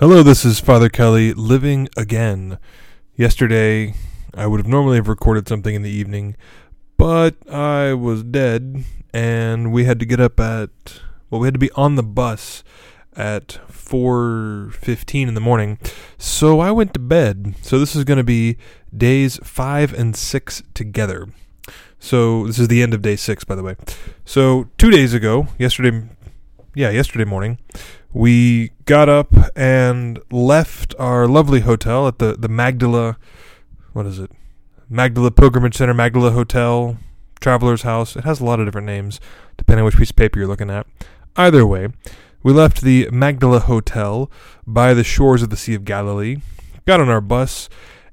Hello, this is Father Kelly living again. Yesterday, I would have normally have recorded something in the evening, but I was dead and we had to get up at well, we had to be on the bus at 4:15 in the morning. So I went to bed. So this is going to be days 5 and 6 together. So this is the end of day 6 by the way. So 2 days ago, yesterday yeah, yesterday morning, we got up and left our lovely hotel at the, the Magdala, what is it? Magdala Pilgrimage Center, Magdala Hotel, Traveler's House. It has a lot of different names, depending on which piece of paper you're looking at. Either way, we left the Magdala Hotel by the shores of the Sea of Galilee, got on our bus,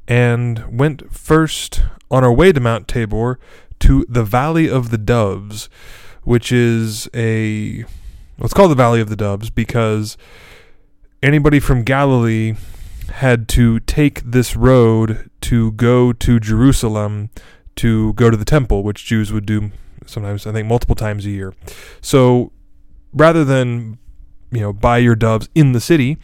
and went first on our way to Mount Tabor to the Valley of the Doves, which is a well, it's called the Valley of the Doves because anybody from Galilee had to take this road to go to Jerusalem to go to the temple, which Jews would do sometimes, I think, multiple times a year. So rather than, you know, buy your doves in the city,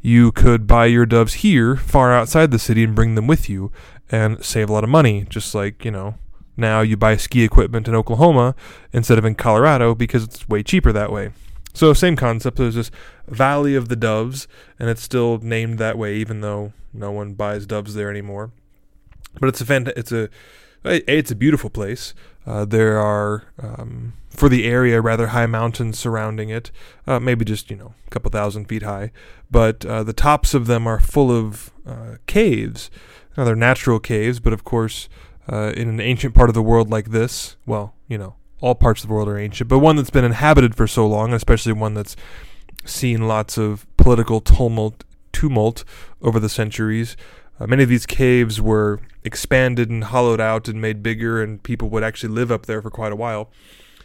you could buy your doves here, far outside the city, and bring them with you and save a lot of money, just like, you know, now you buy ski equipment in Oklahoma instead of in Colorado because it's way cheaper that way. So same concept. There's this Valley of the Doves, and it's still named that way, even though no one buys doves there anymore. But it's a fant- it's a it's a beautiful place. Uh, there are um, for the area rather high mountains surrounding it, uh, maybe just you know a couple thousand feet high. But uh, the tops of them are full of uh, caves. Now they're natural caves, but of course, uh, in an ancient part of the world like this, well, you know, all parts of the world are ancient, but one that's been inhabited for so long, especially one that's seen lots of political tumult, tumult over the centuries. Uh, many of these caves were expanded and hollowed out and made bigger, and people would actually live up there for quite a while.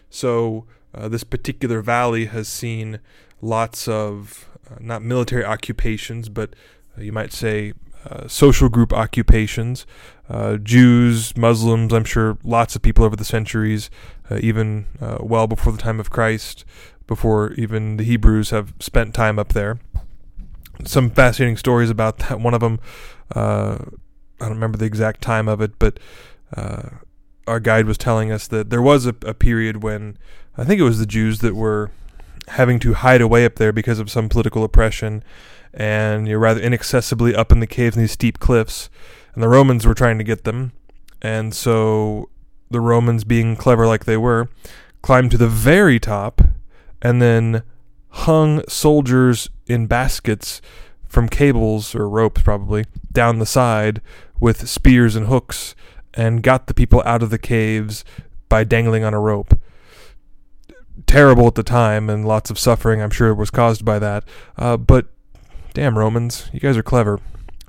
So, uh, this particular valley has seen lots of uh, not military occupations, but uh, you might say uh, social group occupations. Uh, Jews, Muslims, I'm sure lots of people over the centuries, uh, even uh, well before the time of Christ, before even the Hebrews have spent time up there. Some fascinating stories about that. One of them, uh, I don't remember the exact time of it, but our guide was telling us that there was a, a period when I think it was the Jews that were having to hide away up there because of some political oppression and you're rather inaccessibly up in the caves and these steep cliffs. And the Romans were trying to get them. And so the Romans, being clever like they were, climbed to the very top and then hung soldiers in baskets from cables or ropes probably down the side with spears and hooks and got the people out of the caves by dangling on a rope. Terrible at the time and lots of suffering, I'm sure, was caused by that. Uh, but Damn, Romans, you guys are clever.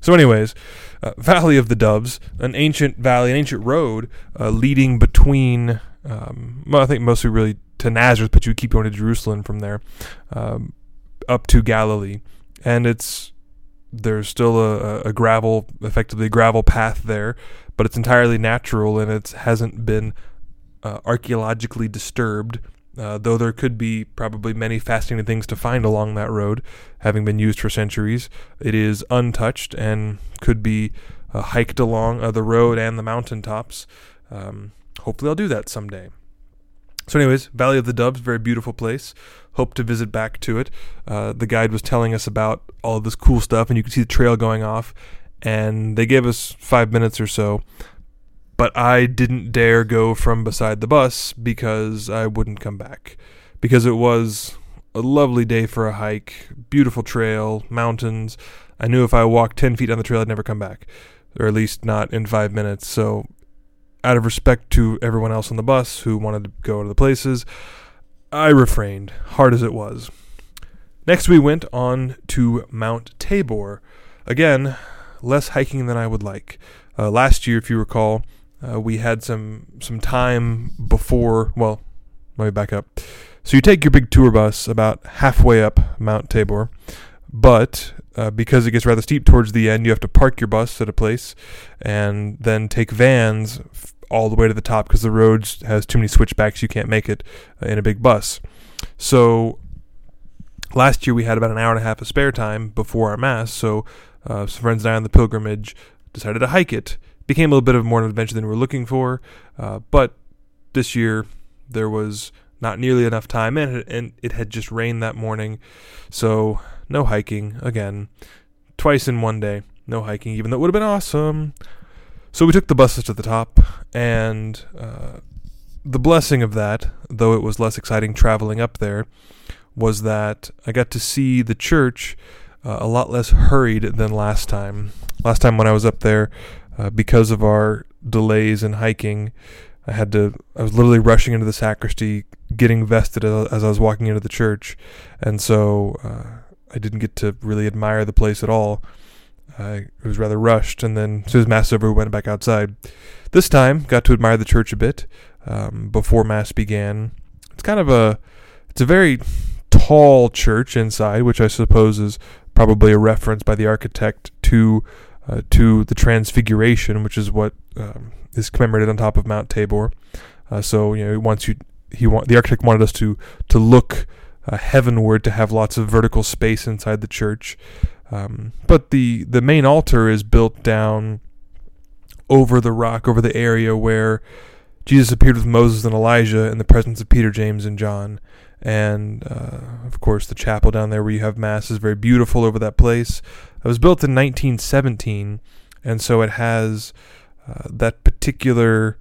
So, anyways, uh, Valley of the Doves, an ancient valley, an ancient road uh, leading between, um, well, I think mostly really to Nazareth, but you keep going to Jerusalem from there, um, up to Galilee. And it's, there's still a, a gravel, effectively gravel path there, but it's entirely natural and it hasn't been uh, archaeologically disturbed uh, though there could be probably many fascinating things to find along that road, having been used for centuries, it is untouched and could be uh, hiked along uh, the road and the mountaintops. Um, hopefully, I'll do that someday. So, anyways, Valley of the Doves, very beautiful place. Hope to visit back to it. Uh, the guide was telling us about all this cool stuff, and you could see the trail going off. And they gave us five minutes or so but I didn't dare go from beside the bus because I wouldn't come back. Because it was a lovely day for a hike, beautiful trail, mountains. I knew if I walked 10 feet on the trail, I'd never come back, or at least not in five minutes. So, out of respect to everyone else on the bus who wanted to go to the places, I refrained, hard as it was. Next, we went on to Mount Tabor. Again, less hiking than I would like. Uh, last year, if you recall, uh, we had some some time before. Well, let me back up. So you take your big tour bus about halfway up Mount Tabor, but uh, because it gets rather steep towards the end, you have to park your bus at a place and then take vans all the way to the top because the road has too many switchbacks. You can't make it uh, in a big bus. So last year we had about an hour and a half of spare time before our mass, so uh, some friends and I on the pilgrimage decided to hike it. Became a little bit of more of an adventure than we were looking for, uh, but this year there was not nearly enough time, and it, and it had just rained that morning, so no hiking again. Twice in one day, no hiking, even though it would have been awesome. So we took the buses to the top, and uh, the blessing of that, though it was less exciting traveling up there, was that I got to see the church uh, a lot less hurried than last time. Last time when I was up there, uh, because of our delays in hiking, I had to. I was literally rushing into the sacristy, getting vested as I was walking into the church, and so uh, I didn't get to really admire the place at all. I was rather rushed, and then as soon as mass over, we went back outside. This time, got to admire the church a bit um, before mass began. It's kind of a, it's a very tall church inside, which I suppose is probably a reference by the architect to uh, to the Transfiguration, which is what um, is commemorated on top of Mount Tabor. Uh, so you know, once you he want the architect wanted us to to look uh, heavenward to have lots of vertical space inside the church. Um, but the the main altar is built down over the rock, over the area where Jesus appeared with Moses and Elijah in the presence of Peter, James, and John. And uh, of course, the chapel down there where you have mass is very beautiful over that place. It was built in 1917, and so it has uh, that particular.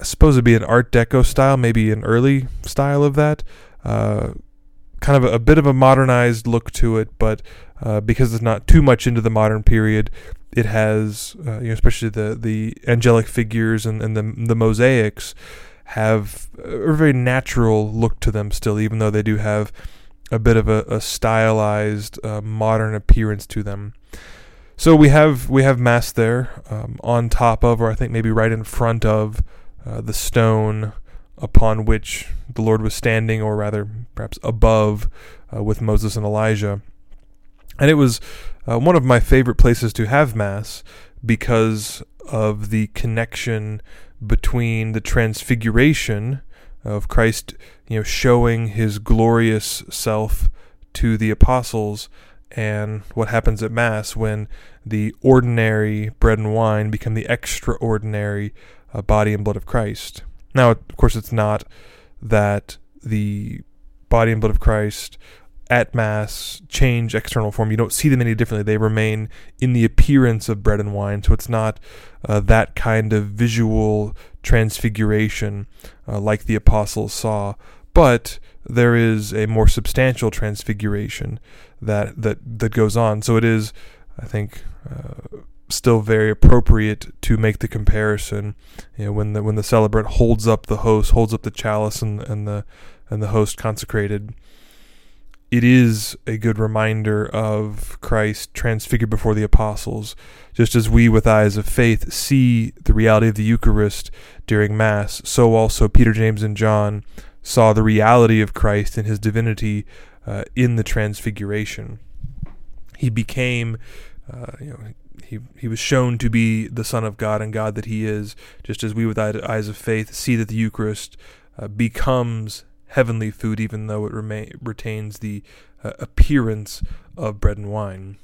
I suppose it'd be an Art Deco style, maybe an early style of that. Uh, kind of a, a, bit of a modernized look to it, but uh, because it's not too much into the modern period, it has, uh, you know, especially the the angelic figures and, and the the mosaics have a very natural look to them still, even though they do have a bit of a, a stylized uh, modern appearance to them. So we have we have mass there um, on top of, or I think maybe right in front of, uh, the stone upon which the Lord was standing, or rather, perhaps above, uh, with Moses and Elijah. And it was uh, one of my favorite places to have Mass because of the connection between the transfiguration of Christ, you know, showing his glorious self to the apostles and what happens at Mass when the ordinary bread and wine become the extraordinary uh, body and blood of Christ. Now, of course, it's not that the body and blood of Christ at Mass change external form. You don't see them any differently. They remain in the appearance of bread and wine. So it's not uh, that kind of visual transfiguration uh, like the apostles saw. But there is a more substantial transfiguration that that that goes on. So it is, I think, uh, still very appropriate to make the comparison. You know, when the when the celebrant holds up the host, holds up the chalice and and the and the host consecrated it is a good reminder of Christ transfigured before the apostles, just as we with eyes of faith see the reality of the Eucharist during Mass, so also Peter, James, and John saw the reality of Christ and his divinity uh, in the transfiguration. He became, uh, you know, he, he was shown to be the Son of God and God that he is, just as we with eyes of faith see that the Eucharist uh, becomes heavenly food, even though it remain, retains the uh, appearance of bread and wine.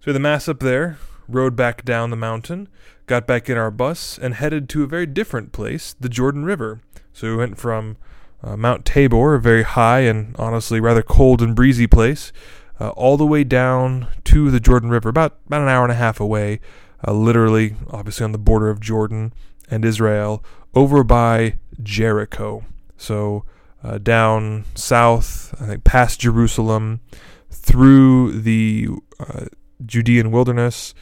So the mass up there, rode back down the mountain, got back in our bus, and headed to a very different place, the Jordan River. So we went from uh, Mount Tabor, a very high and honestly rather cold and breezy place, uh, all the way down to the Jordan River, about, about an hour and a half away, uh, literally, obviously on the border of Jordan and Israel, over by Jericho. So uh, down south, I think past Jerusalem, through the uh, Judean wilderness,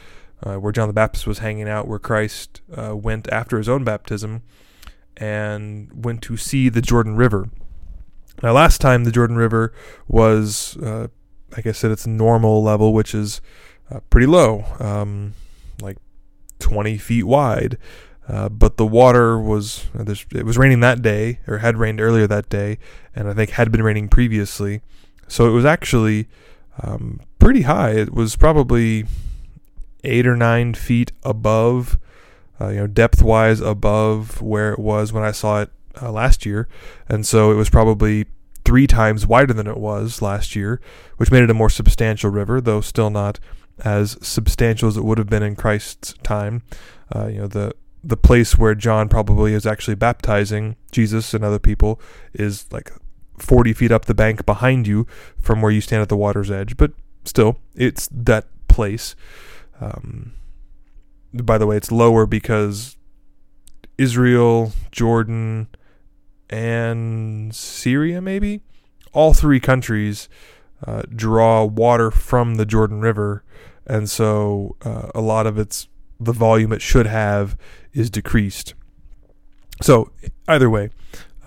uh, where John the Baptist was hanging out, where Christ uh, went after his own baptism, and went to see the Jordan River. Now, last time the Jordan River was, uh, like I said, its normal level, which is uh, pretty low, um, like 20 feet wide. Uh, but the water was uh, it was raining that day or had rained earlier that day and i think had been raining previously. So it was actually um, pretty high. It was probably eight or nine feet above uh, you know depth wise above where it was when i saw it uh, last year. And so it was probably three times wider than it was last year, which made it a more substantial river, though still not as substantial as it would have been in Christ's time. Uh, you know, the the place where John probably is actually baptizing Jesus and other people is like 40 feet up the bank behind you from where you stand at the water's edge, but still, it's that place. Um, by the way, it's lower because Israel, Jordan, and Syria, maybe? All three countries uh, draw water from the Jordan River, and so uh, a lot of its the volume it should have is decreased. So either way,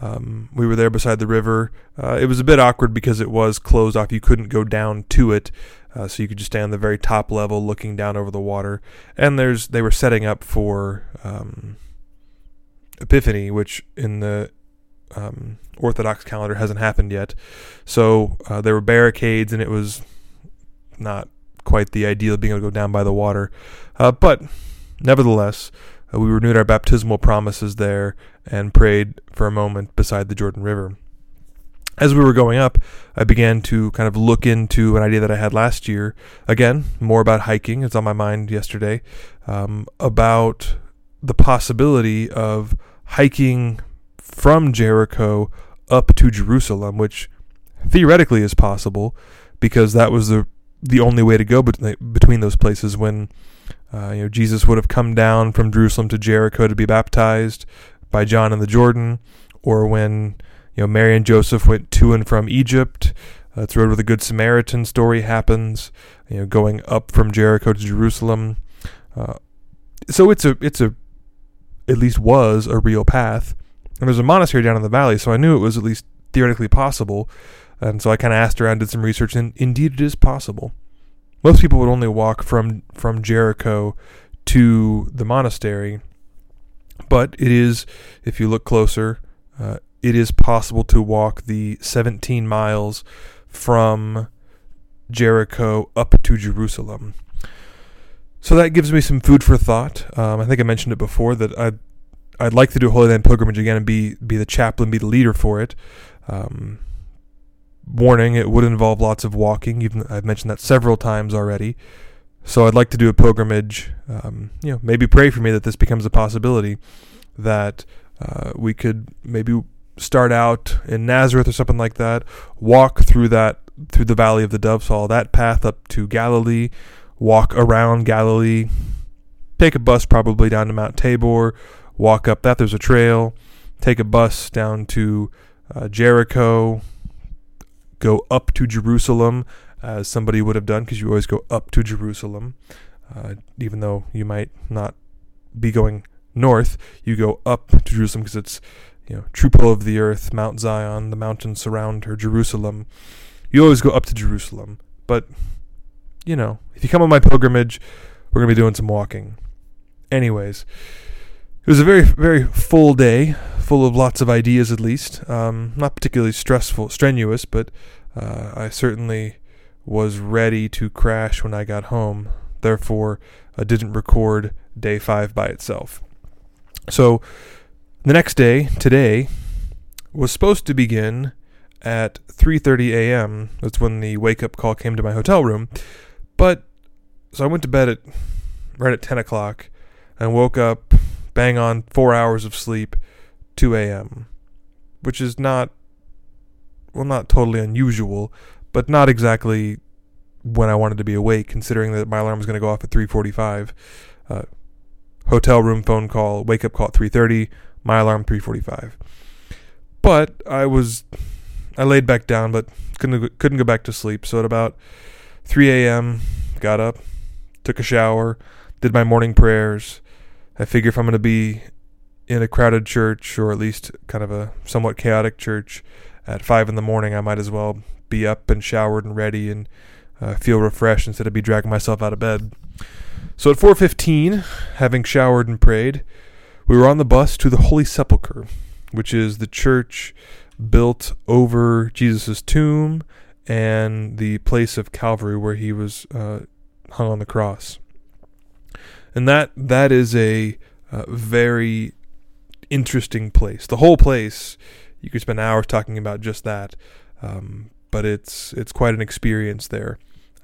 um, we were there beside the river. Uh, it was a bit awkward because it was closed off. You couldn't go down to it, uh, so you could just stay on the very top level, looking down over the water. And there's they were setting up for um, Epiphany, which in the um, Orthodox calendar hasn't happened yet. So uh, there were barricades, and it was not quite the ideal being able to go down by the water. Uh, but nevertheless, we renewed our baptismal promises there and prayed for a moment beside the Jordan River. As we were going up, I began to kind of look into an idea that I had last year. Again, more about hiking. It's on my mind yesterday. Um, about the possibility of hiking from Jericho up to Jerusalem, which theoretically is possible because that was the the only way to go between those places when uh, you know Jesus would have come down from Jerusalem to Jericho to be baptized by John in the Jordan, or when you know Mary and Joseph went to and from Egypt. Uh, it's where the Good Samaritan story happens. You know, going up from Jericho to Jerusalem. Uh, so it's a it's a at least was a real path. And there's a monastery down in the valley, so I knew it was at least theoretically possible. And so I kind of asked around, did some research, and indeed it is possible. Most people would only walk from from Jericho to the monastery, but it is, if you look closer, uh, it is possible to walk the 17 miles from Jericho up to Jerusalem. So that gives me some food for thought. Um, I think I mentioned it before that I'd I'd like to do a Holy Land pilgrimage again and be be the chaplain, be the leader for it. Um, warning: it would involve lots of walking. Even I've mentioned that several times already. So I'd like to do a pilgrimage. Um, you know, maybe pray for me that this becomes a possibility. That uh, we could maybe start out in Nazareth or something like that. Walk through that through the valley of the Doves Hall, that path up to Galilee. Walk around Galilee. Take a bus probably down to Mount Tabor walk up that. There's a trail. Take a bus down to uh, Jericho. Go up to Jerusalem, as somebody would have done, because you always go up to Jerusalem. Uh, even though you might not be going north, you go up to Jerusalem because it's you know true pillar of the earth, Mount Zion, the mountains surround her, Jerusalem. You always go up to Jerusalem, but you know if you come on my pilgrimage, we're gonna be doing some walking. Anyways, it was a very, very full day, full of lots of ideas at least. Um, not particularly stressful, strenuous, but uh, I certainly was ready to crash when I got home. Therefore, I didn't record day five by itself. So, the next day, today, was supposed to begin at 3:30 a.m. That's when the wake-up call came to my hotel room. But so I went to bed at right at 10 o'clock and woke up bang on four hours of sleep, 2 a.m., which is not, well, not totally unusual, but not exactly when I wanted to be awake, considering that my alarm was going to go off at 3:45. Uh, hotel room phone call, wake up call at 3:30, my alarm 3:45. But I was, I laid back down, but couldn't couldn't go back to sleep. So at about 3 a.m., got up, took a shower, did my morning prayers, I figure if I'm going to be in a crowded church or at least kind of a somewhat chaotic church at five in the morning, I might as well be up and showered and ready and uh, feel refreshed instead of be dragging myself out of bed. So at 4:15, having showered and prayed, we were on the bus to the Holy Sepulchre, which is the church built over Jesus' tomb and the place of Calvary where he was uh, hung on the cross and that that is a uh, very interesting place. The whole place, you could spend hours talking about just that. um, but it's it's quite an experience there.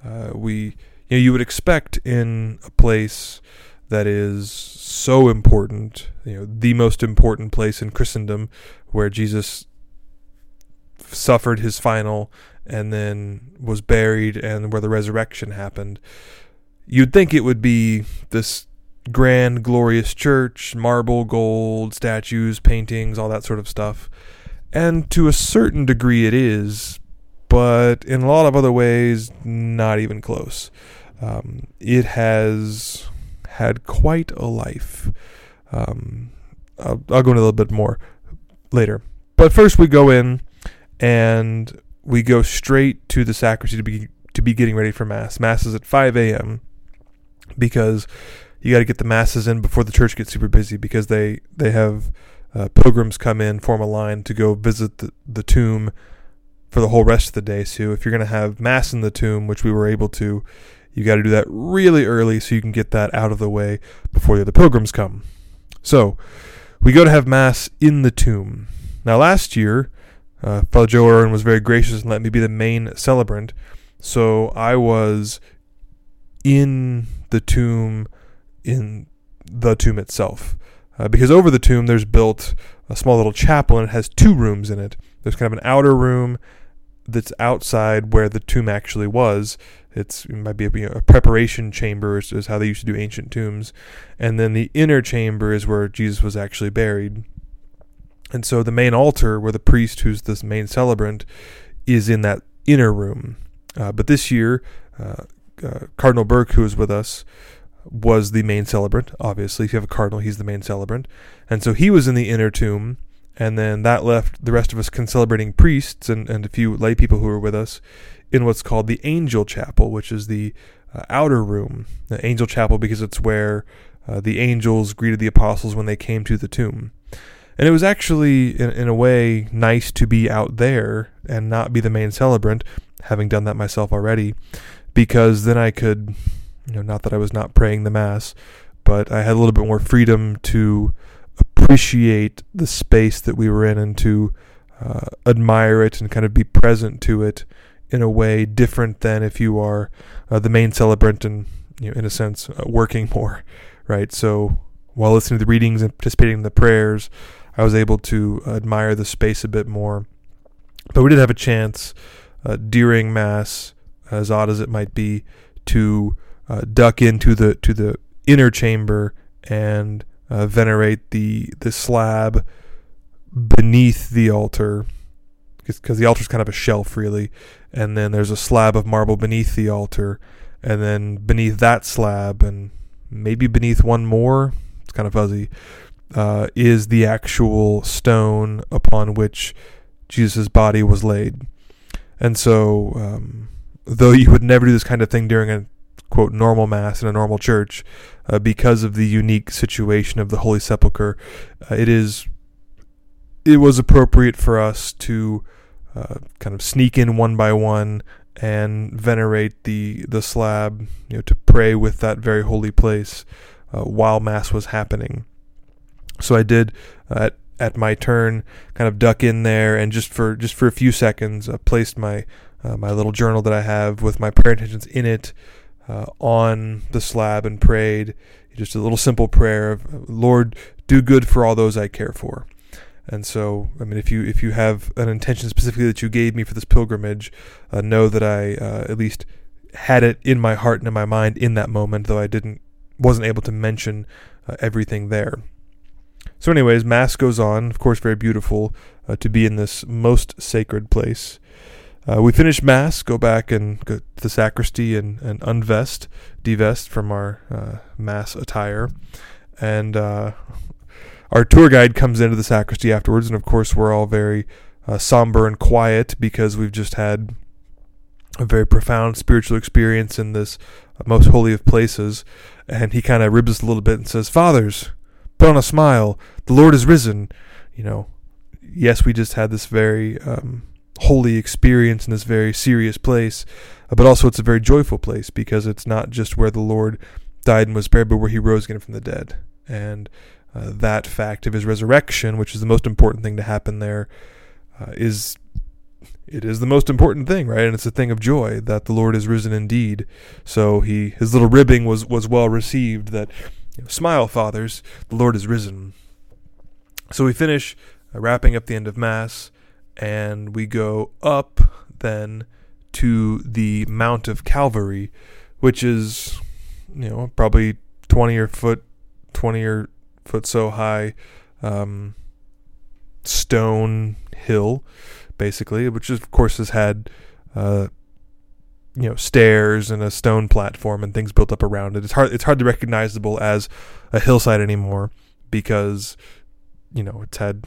Uh, we you know you would expect in a place that is so important, you know, the most important place in Christendom, where Jesus suffered his final and then was buried, and where the resurrection happened. You'd think it would be this grand, glorious church, marble, gold, statues, paintings, all that sort of stuff. And to a certain degree, it is, but in a lot of other ways, not even close. Um, it has had quite a life. Um, I'll, I'll go into a little bit more later. But first, we go in and we go straight to the sacristy to be to be getting ready for mass. Mass is at 5 a.m. because you got to get the masses in before the church gets super busy because they they have uh, pilgrims come in, form a line to go visit the, the tomb for the whole rest of the day. So if you're going to have mass in the tomb, which we were able to, you got to do that really early so you can get that out of the way before the other pilgrims come. So we go to have mass in the tomb. Now last year, uh, Father Joe Irwin was very gracious and let me be the main celebrant. So I was in the tomb, in the tomb itself. Uh, because over the tomb there's built a small little chapel and it has two rooms in it. There's kind of an outer room that's outside where the tomb actually was. It's it might be a, a preparation chamber, is, is how they used to do ancient tombs, and then the inner chamber is where Jesus was actually buried. And so the main altar, where the priest, who's this main celebrant, is in that inner room. Uh, but this year, uh, uh, Cardinal Burke, who was with us, was the main celebrant. Obviously, if you have a cardinal, he's the main celebrant. And so he was in the inner tomb, and then that left the rest of us concelebrating priests and, and a few lay people who were with us in what's called the Angel Chapel, which is the uh, outer room. The Angel Chapel because it's where uh, the angels greeted the apostles when they came to the tomb. And it was actually, in, in a way, nice to be out there and not be the main celebrant, having done that myself already, because then I could you know, not that I was not praying the Mass, but I had a little bit more freedom to appreciate the space that we were in and to uh, admire it and kind of be present to it in a way different than if you are uh, the main celebrant and, you know, in a sense, uh, working more, right? So while listening to the readings and participating in the prayers, I was able to admire the space a bit more. But we did have a chance uh, during Mass, as odd as it might be, to uh, duck into the to the inner chamber and uh, venerate the the slab beneath the altar. Because the altar is kind of a shelf really. And then there's a slab of marble beneath the altar. And then beneath that slab and maybe beneath one more it's kind of fuzzy uh, is the actual stone upon which jesus' body was laid. And so um, though you would never do this kind of thing during a quote normal mass in a normal church uh, because of the unique situation of the Holy Sepulchre. Uh, it is it was appropriate for us to uh, kind of sneak in one by one and venerate the the slab, you know, to pray with that very holy place uh, while mass was happening. So I did uh, at at my turn kind of duck in there and just for just for a few seconds uh, placed my my little journal that I have with my prayer intentions in it uh, on the slab and prayed just a little simple prayer of Lord, do good for all those I care for. And so, I mean, if you if you have an intention specifically that you gave me for this pilgrimage, uh, know that I uh, at least had it in my heart and in my mind in that moment, though I didn't wasn't able to mention uh, everything there. So, anyways, mass goes on. Of course, very beautiful uh, to be in this most sacred place. Uh, we finish mass, go back and go to the sacristy and, and unvest, divest from our uh, mass attire, and uh, our tour guide comes into the sacristy afterwards, and of course we're all very uh, somber and quiet because we've just had a very profound spiritual experience in this most holy of places, and he kind of ribs us a little bit and says, "Fathers, put on a smile. The Lord is risen." You know, yes, we just had this very um, holy experience in this very serious place, uh, but also it's a very joyful place because it's not just where the Lord died and was buried, but where he rose again from the dead. And uh, that fact of his resurrection, which is the most important thing to happen there, uh, is it is the most important thing, right? And it's a thing of joy that the Lord is risen indeed. So he his little ribbing was was well received. That you know, smile, fathers, the Lord is risen. So we finish uh, wrapping up the end of Mass, and we go up then to the Mount of Calvary, which is you know probably twenty or foot twenty or foot so high um, stone hill basically, which of course has had uh, you know stairs and a stone platform and things built up around it. It's hard it's hardly recognizable as a hillside anymore because you know it's had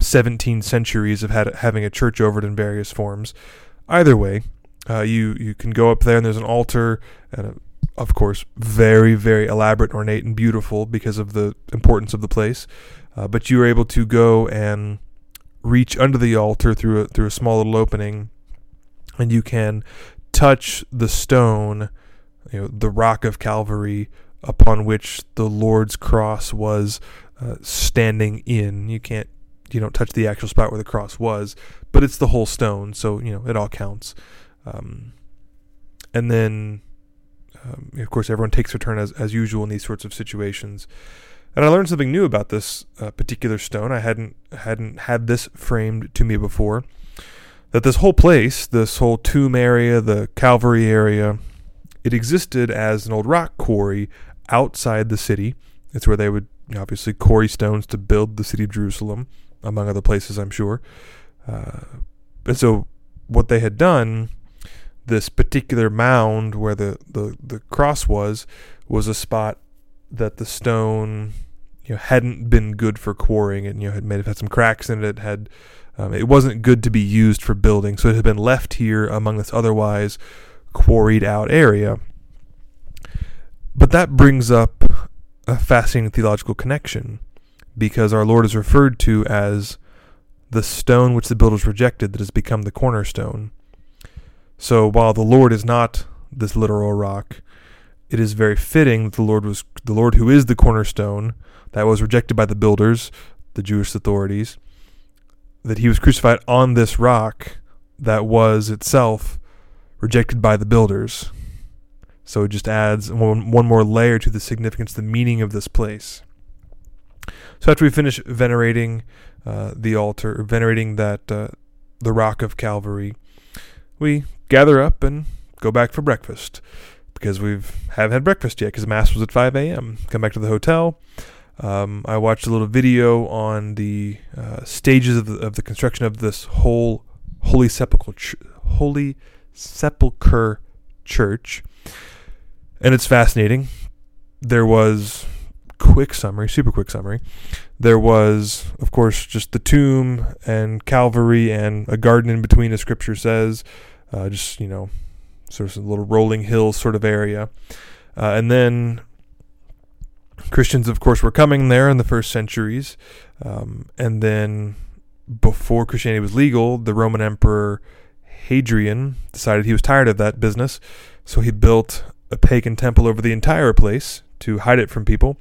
17 centuries of had, having a church over it in various forms. Either way, uh, you you can go up there and there's an altar and a, of course very very elaborate, ornate, and beautiful because of the importance of the place. Uh, but you are able to go and reach under the altar through a, through a small little opening, and you can touch the stone, you know, the rock of Calvary upon which the Lord's cross was uh, standing in. You can't, you don't touch the actual spot where the cross was, but it's the whole stone, so you know it all counts. Um, and then, um, of course, everyone takes their turn as as usual in these sorts of situations. And I learned something new about this uh, particular stone. I hadn't hadn't had this framed to me before. That this whole place, this whole tomb area, the Calvary area, it existed as an old rock quarry outside the city. It's where they would obviously quarry stones to build the city of Jerusalem, among other places, I'm sure. Uh, and so, what they had done, this particular mound where the, the, the cross was, was a spot that the stone you know hadn't been good for quarrying and you know had made had some cracks in it. it had um, it wasn't good to be used for building, so it had been left here among this otherwise quarried out area. But that brings up a fascinating theological connection because our Lord is referred to as the stone which the builders rejected that has become the cornerstone. So while the Lord is not this literal rock, it is very fitting that the Lord was the Lord who is the cornerstone that was rejected by the builders, the Jewish authorities, that he was crucified on this rock that was itself rejected by the builders. So it just adds one, one more layer to the significance, the meaning of this place. So after we finish venerating uh, the altar, venerating that uh, the rock of Calvary, we gather up and go back for breakfast because we've haven't had breakfast yet because mass was at 5 a.m. Come back to the hotel. Um, I watched a little video on the uh, stages of the, of the construction of this whole Holy Sepulchre ch- Holy Sepulchre Church, and it's fascinating. There was quick summary, super quick summary. There was, of course, just the tomb and Calvary and a garden in between, as Scripture says. Uh, just you know, sort of a little rolling hills sort of area, uh, and then Christians, of course, were coming there in the first centuries. Um, and then before Christianity was legal, the Roman Emperor Hadrian decided he was tired of that business. So he built a pagan temple over the entire place to hide it from people.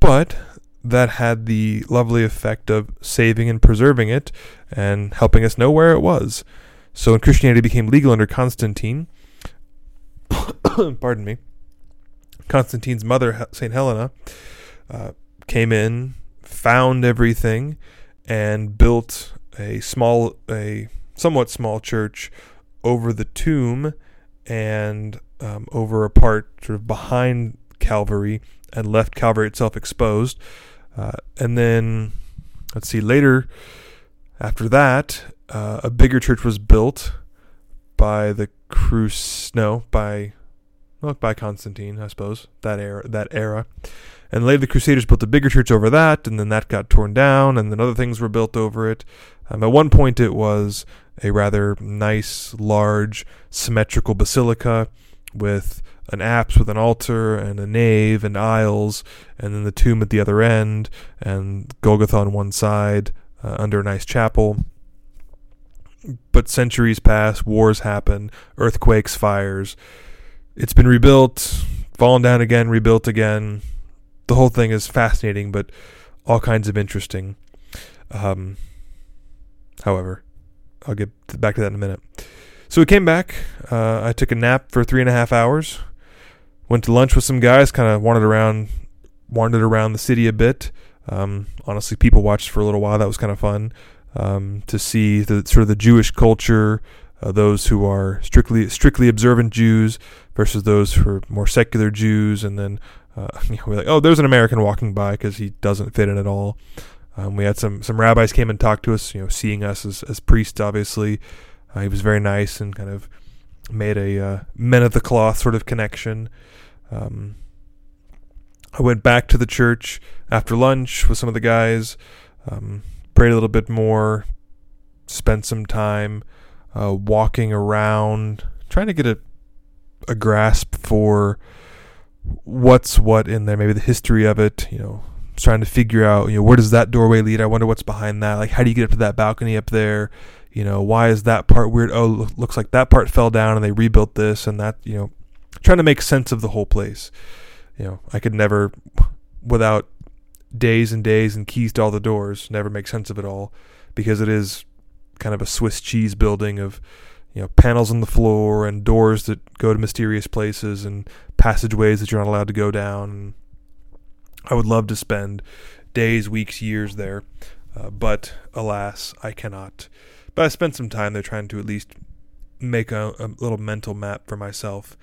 But that had the lovely effect of saving and preserving it and helping us know where it was. So when Christianity became legal under Constantine, pardon me, Constantine's mother, St. Helena, uh, came in, found everything, and built a small, a somewhat small church over the tomb and um, over a part sort of behind Calvary and left Calvary itself exposed. Uh, and then, let's see, later after that, uh, a bigger church was built by the Crus, no, by well, by Constantine, I suppose that era. That era, and later the Crusaders built a bigger church over that, and then that got torn down, and then other things were built over it. Um, at one point, it was a rather nice, large, symmetrical basilica with an apse with an altar and a nave and aisles, and then the tomb at the other end, and Golgotha on one side uh, under a nice chapel. But centuries pass, wars happen, earthquakes, fires, it's been rebuilt, fallen down again, rebuilt again. The whole thing is fascinating, but all kinds of interesting. Um, however, I'll get back to that in a minute. So we came back. Uh, I took a nap for three and a half hours. Went to lunch with some guys. Kind of wandered around, wandered around the city a bit. Um, honestly, people watched for a little while. That was kind of fun um, to see the sort of the Jewish culture, uh, those who are strictly strictly observant Jews versus those who are more secular Jews, and then uh, you know, we're like, oh, there's an American walking by because he doesn't fit in at all. Um, we had some some rabbis came and talked to us, you know, seeing us as as priests. Obviously, uh, he was very nice and kind of made a uh, men of the cloth sort of connection. Um, I went back to the church after lunch with some of the guys, um, prayed a little bit more, spent some time uh, walking around, trying to get a a grasp for what's what in there, maybe the history of it, you know, trying to figure out, you know, where does that doorway lead? I wonder what's behind that. Like, how do you get up to that balcony up there? You know, why is that part weird? Oh, looks like that part fell down and they rebuilt this and that, you know, trying to make sense of the whole place. You know, I could never, without days and days and keys to all the doors, never make sense of it all because it is kind of a Swiss cheese building of, you know, panels on the floor and doors that go to mysterious places and passageways that you're not allowed to go down. I would love to spend days, weeks, years there, uh, but alas, I cannot. But I spent some time there trying to at least make a, a little mental map for myself.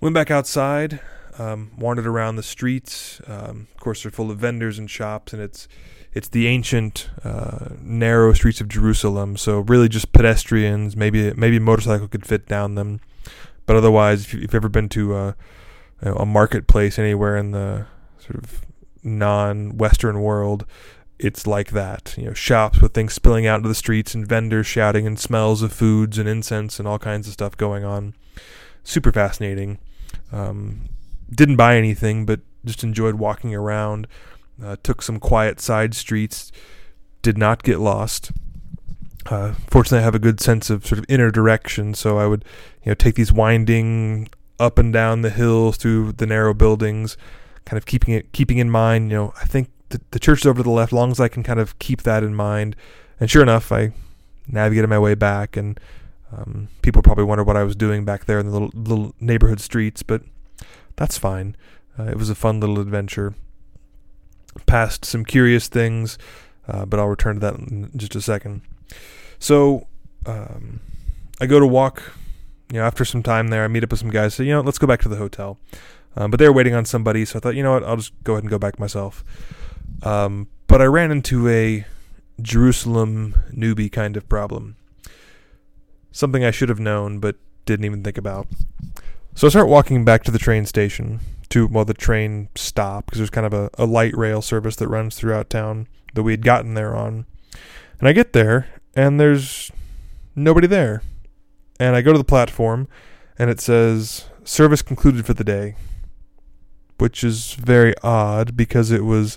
Went back outside, um, wandered around the streets. Um, of course, they're full of vendors and shops, and it's it's the ancient, uh, narrow streets of Jerusalem. So really, just pedestrians. Maybe maybe a motorcycle could fit down them, but otherwise, if, you, have ever been to a, know, a marketplace anywhere in the sort of non-Western world, it's like that. You know, shops with things spilling out into the streets and vendors shouting and smells of foods and incense and all kinds of stuff going on. Super fascinating. Um, didn't buy anything, but just enjoyed walking around. Uh, took some quiet side streets. Did not get lost. Uh, fortunately, I have a good sense of sort of inner direction, so I would, you know, take these winding up and down the hills through the narrow buildings, kind of keeping it keeping in mind. You know, I think the, church is over to the left. Long as I can kind of keep that in mind, and sure enough, I navigated my way back, and um, people probably wonder what I was doing back there in the little little neighborhood streets, but that's fine. Uh, it was a fun little adventure. Past some curious things, uh, but I'll return to that in just a second. So um, I go to walk. You know, after some time there, I meet up with some guys. Say, you know, let's go back to the hotel. Um, but they were waiting on somebody, so I thought, you know what, I'll just go ahead and go back myself. Um, but I ran into a Jerusalem newbie kind of problem. Something I should have known, but didn't even think about. So I start walking back to the train station to well the train stop because there's kind of a, a light rail service that runs throughout town that we had gotten there on. And I get there and there's nobody there. And I go to the platform and it says service concluded for the day. Which is very odd because it was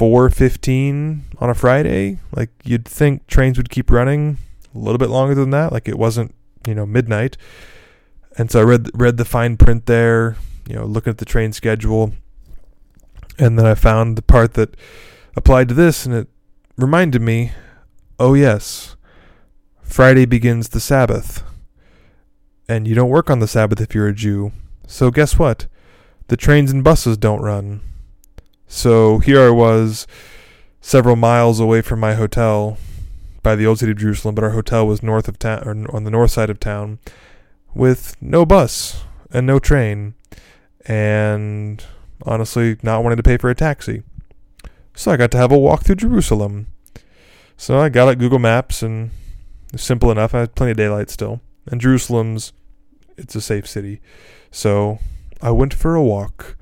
4:15 on a Friday. Like you'd think trains would keep running a little bit longer than that. Like it wasn't, you know, midnight. And so I read read the fine print there, you know, looking at the train schedule, and then I found the part that applied to this, and it reminded me, oh yes, Friday begins the Sabbath, and you don't work on the Sabbath if you're a Jew. So guess what? The trains and buses don't run. So here I was, several miles away from my hotel, by the old city of Jerusalem, but our hotel was north of town, or on the north side of town with no bus and no train, and honestly, not wanting to pay for a taxi. So I got to have a walk through Jerusalem. So I got at Google Maps, and simple enough. I had plenty of daylight still. And Jerusalem's, it's a safe city. So I went for a walk,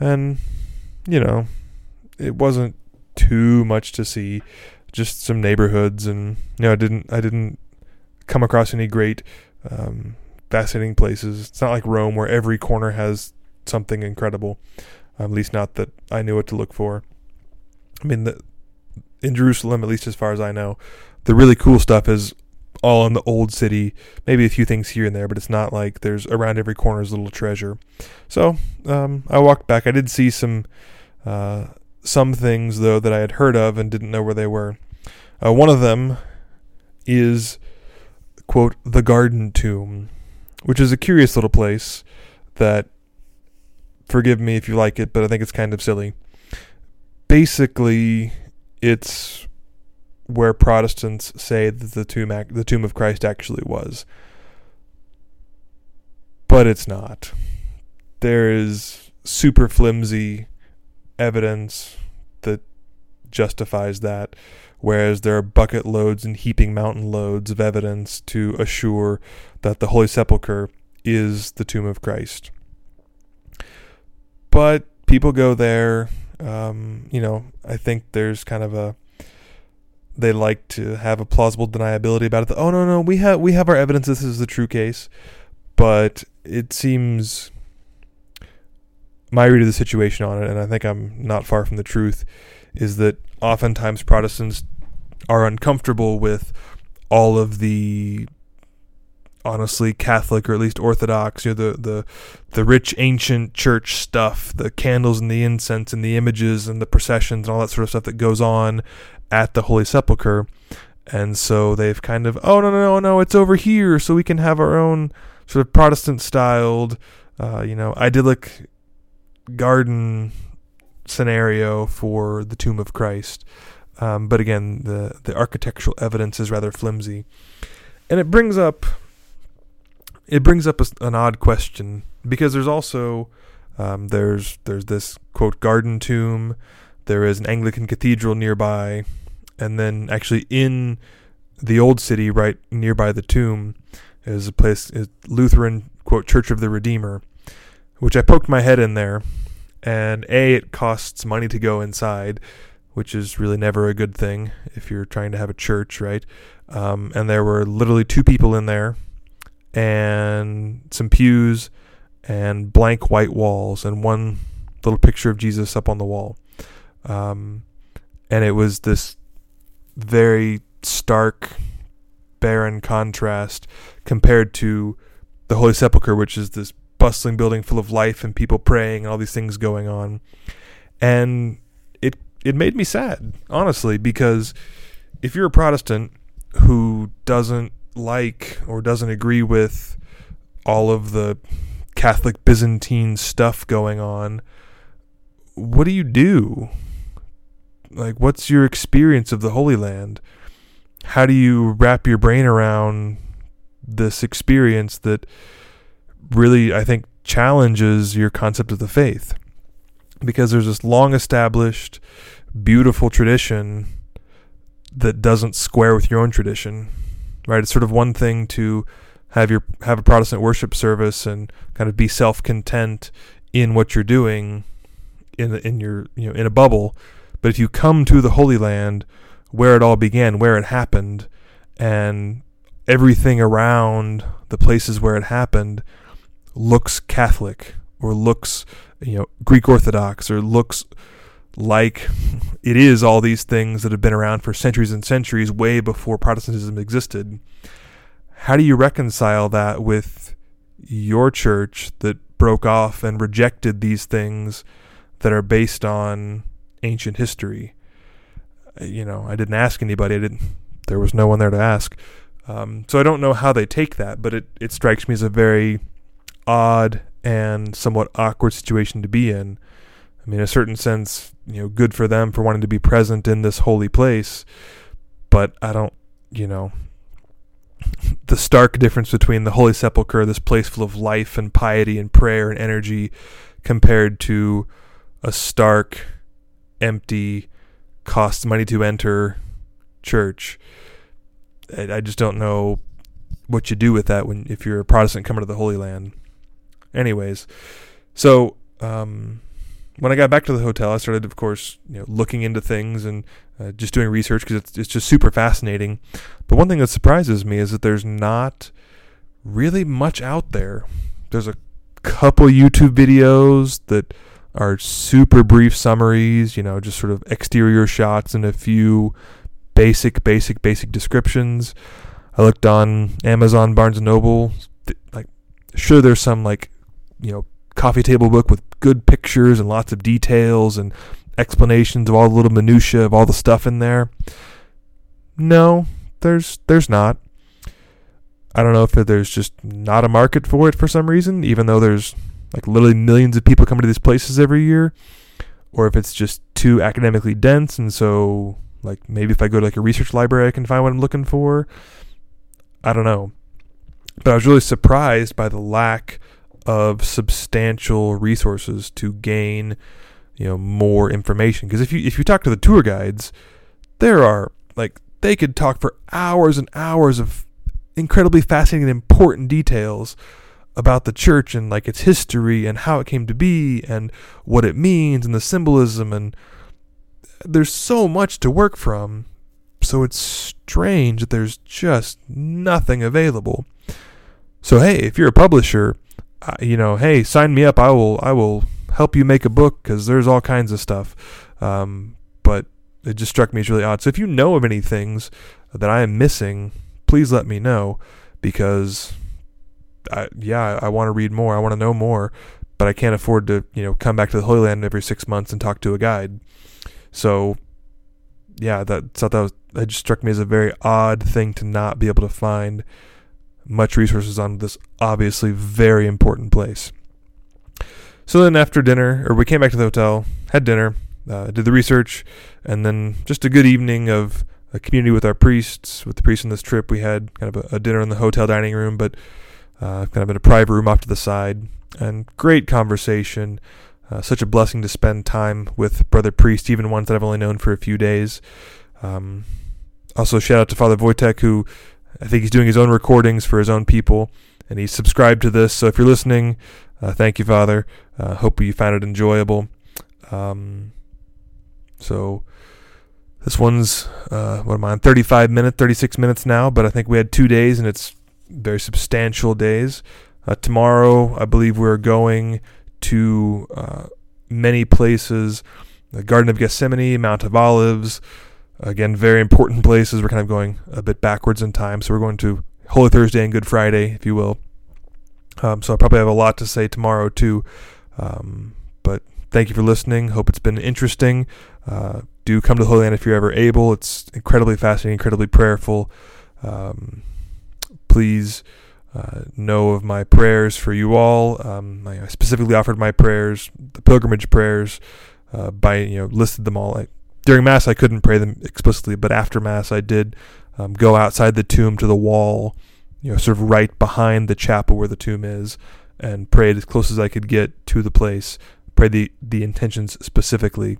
and, you know, it wasn't too much to see just some neighborhoods and you know I didn't I didn't come across any great um, fascinating places. It's not like Rome where every corner has something incredible. at least not that I knew what to look for. I mean, the, in Jerusalem, at least as far as I know, the really cool stuff is all in the old city. Maybe a few things here and there, but it's not like there's around every corner is a little treasure. So um, I walked back. I did see some uh, some things though that I had heard of and didn't know where they were. Uh, one of them is, quote, the Garden Tomb, which is a curious little place that, forgive me if you like it, but I think it's kind of silly. Basically, it's where Protestants say that the tomb, the tomb of Christ actually was. But it's not. There is super flimsy evidence that justifies that, whereas there are bucket loads and heaping mountain loads of evidence to assure that the Holy Sepulchre is the tomb of Christ. But people go there. Um, you know, I think there's kind of a they like to have a plausible deniability about it. Oh no, no, we have we have our evidence. This is the true case, but it seems my read of the situation on it, and I think I'm not far from the truth, is that oftentimes Protestants are uncomfortable with all of the honestly Catholic or at least Orthodox, you know, the the the rich ancient church stuff, the candles and the incense and the images and the processions and all that sort of stuff that goes on at the Holy Sepulchre. And so they've kind of, oh no no no no, it's over here, so we can have our own sort of Protestant styled, uh, you know, idyllic garden scenario for the tomb of Christ. Um, but again, the the architectural evidence is rather flimsy, and it brings up it brings up a, an odd question because there's also um, there's there's this quote garden tomb, there is an Anglican cathedral nearby, and then actually in the old city, right nearby the tomb, is a place is Lutheran quote Church of the Redeemer, which I poked my head in there, and a it costs money to go inside, which is really never a good thing if you're trying to have a church, right? Um, and there were literally two people in there, and some pews, and blank white walls, and one little picture of Jesus up on the wall. Um, and it was this very stark, barren contrast compared to the Holy Sepulchre, which is this bustling building full of life and people praying and all these things going on. And it it made me sad, honestly, because if you're a Protestant who doesn't like or doesn't agree with all of the Catholic Byzantine stuff going on, what do you do? Like, what's your experience of the Holy Land? How do you wrap your brain around this experience that really, I think, challenges your concept of the faith? Because there's this long established, beautiful tradition that doesn't square with your own tradition, right? It's sort of one thing to have your have a Protestant worship service and kind of be self content in what you're doing in in your you know in a bubble but if you come to the Holy Land, where it all began, where it happened, and everything around the places where it happened looks Catholic or looks, you know, Greek Orthodox or looks like it is all these things that have been around for centuries and centuries, way before Protestantism existed. How do you reconcile that with your church that broke off and rejected these things that are based on ancient history. Uh, you know, I didn't ask anybody. I didn't. There was no one there to ask. Um, so I don't know how they take that, but it, it strikes me as a very odd and somewhat awkward situation to be in. I mean, in a certain sense, you know, good for them for wanting to be present in this holy place, but I don't, you know, the stark difference between the Holy Sepulchre, this place full of life and piety and prayer and energy, compared to a stark empty, costs money to enter church. I, I just don't know what you do with that when if you're a Protestant coming to the Holy Land. Anyways, so um, when I got back to the hotel, I started, of course, you know, looking into things and uh, just doing research because it's it's just super fascinating. But one thing that surprises me is that there's not really much out there. There's a couple YouTube videos that are super brief summaries, you know, just sort of exterior shots and a few basic, basic, basic descriptions. I looked on Amazon, Barnes and Noble. Like, sure, there's some like, you know, coffee table book with good pictures and lots of details and explanations of all the little minutia of all the stuff in there. No, there's there's not. I don't know if there's just not a market for it for some reason, even though there's like literally millions of people coming to these places every year, or if it's just too academically dense, and so like maybe if I go to like a research library, I can find what I'm looking for. I don't know, but I was really surprised by the lack of substantial resources to gain, you know, more information. Because if you if you talk to the tour guides, there are like they could talk for hours and hours of incredibly fascinating and important details about the church and like its history and how it came to be and what it means and the symbolism and there's so much to work from so it's strange that there's just nothing available so hey if you're a publisher you know hey sign me up i will i will help you make a book because there's all kinds of stuff um, but it just struck me as really odd so if you know of any things that i am missing please let me know because I, yeah, I want to read more. I want to know more, but I can't afford to, you know, come back to the Holy Land every six months and talk to a guide. So, yeah, that thought that was that just struck me as a very odd thing to not be able to find much resources on this obviously very important place. So then after dinner, or we came back to the hotel, had dinner, uh, did the research, and then just a good evening of a community with our priests. With the priests on this trip, we had kind of a, a dinner in the hotel dining room, but uh, kind of in a private room off to the side. And great conversation. Uh, such a blessing to spend time with Brother Priest, even ones that I've only known for a few days. Um, also, shout out to Father Wojtek, who I think he's doing his own recordings for his own people, and he's subscribed to this. So if you're listening, uh, thank you, Father. Uh, hope you found it enjoyable. Um, so this one's uh, what am I on? 35 minutes, 36 minutes now, but I think we had two days, and it's very substantial days. Uh, tomorrow, I believe we're going to uh, many places: the Garden of Gethsemane, Mount of Olives. Again, very important places. We're kind of going a bit backwards in time, so we're going to Holy Thursday and Good Friday, if you will. Um, so I probably have a lot to say tomorrow too. Um, but thank you for listening. Hope it's been interesting. Uh, do come to the Holy Land if you're ever able. It's incredibly fascinating, incredibly prayerful. Um, please uh, know of my prayers for you all. Um, I specifically offered my prayers, the pilgrimage prayers, uh, by you know listed them all. During Mass, I couldn't pray them explicitly, but after Mass, I did um, go outside the tomb to the wall, you know, sort of right behind the chapel where the tomb is, and prayed as close as I could get to the place. Pray the the intentions specifically.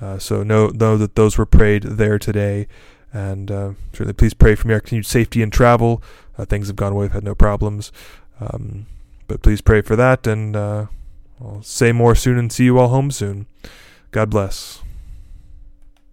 Uh, so know know that those were prayed there today, and uh, certainly please pray for me our continued safety and travel. Uh, things have gone well; we've had no problems, um, but please pray for that, and uh, I'll say more soon and see you all home soon. God bless.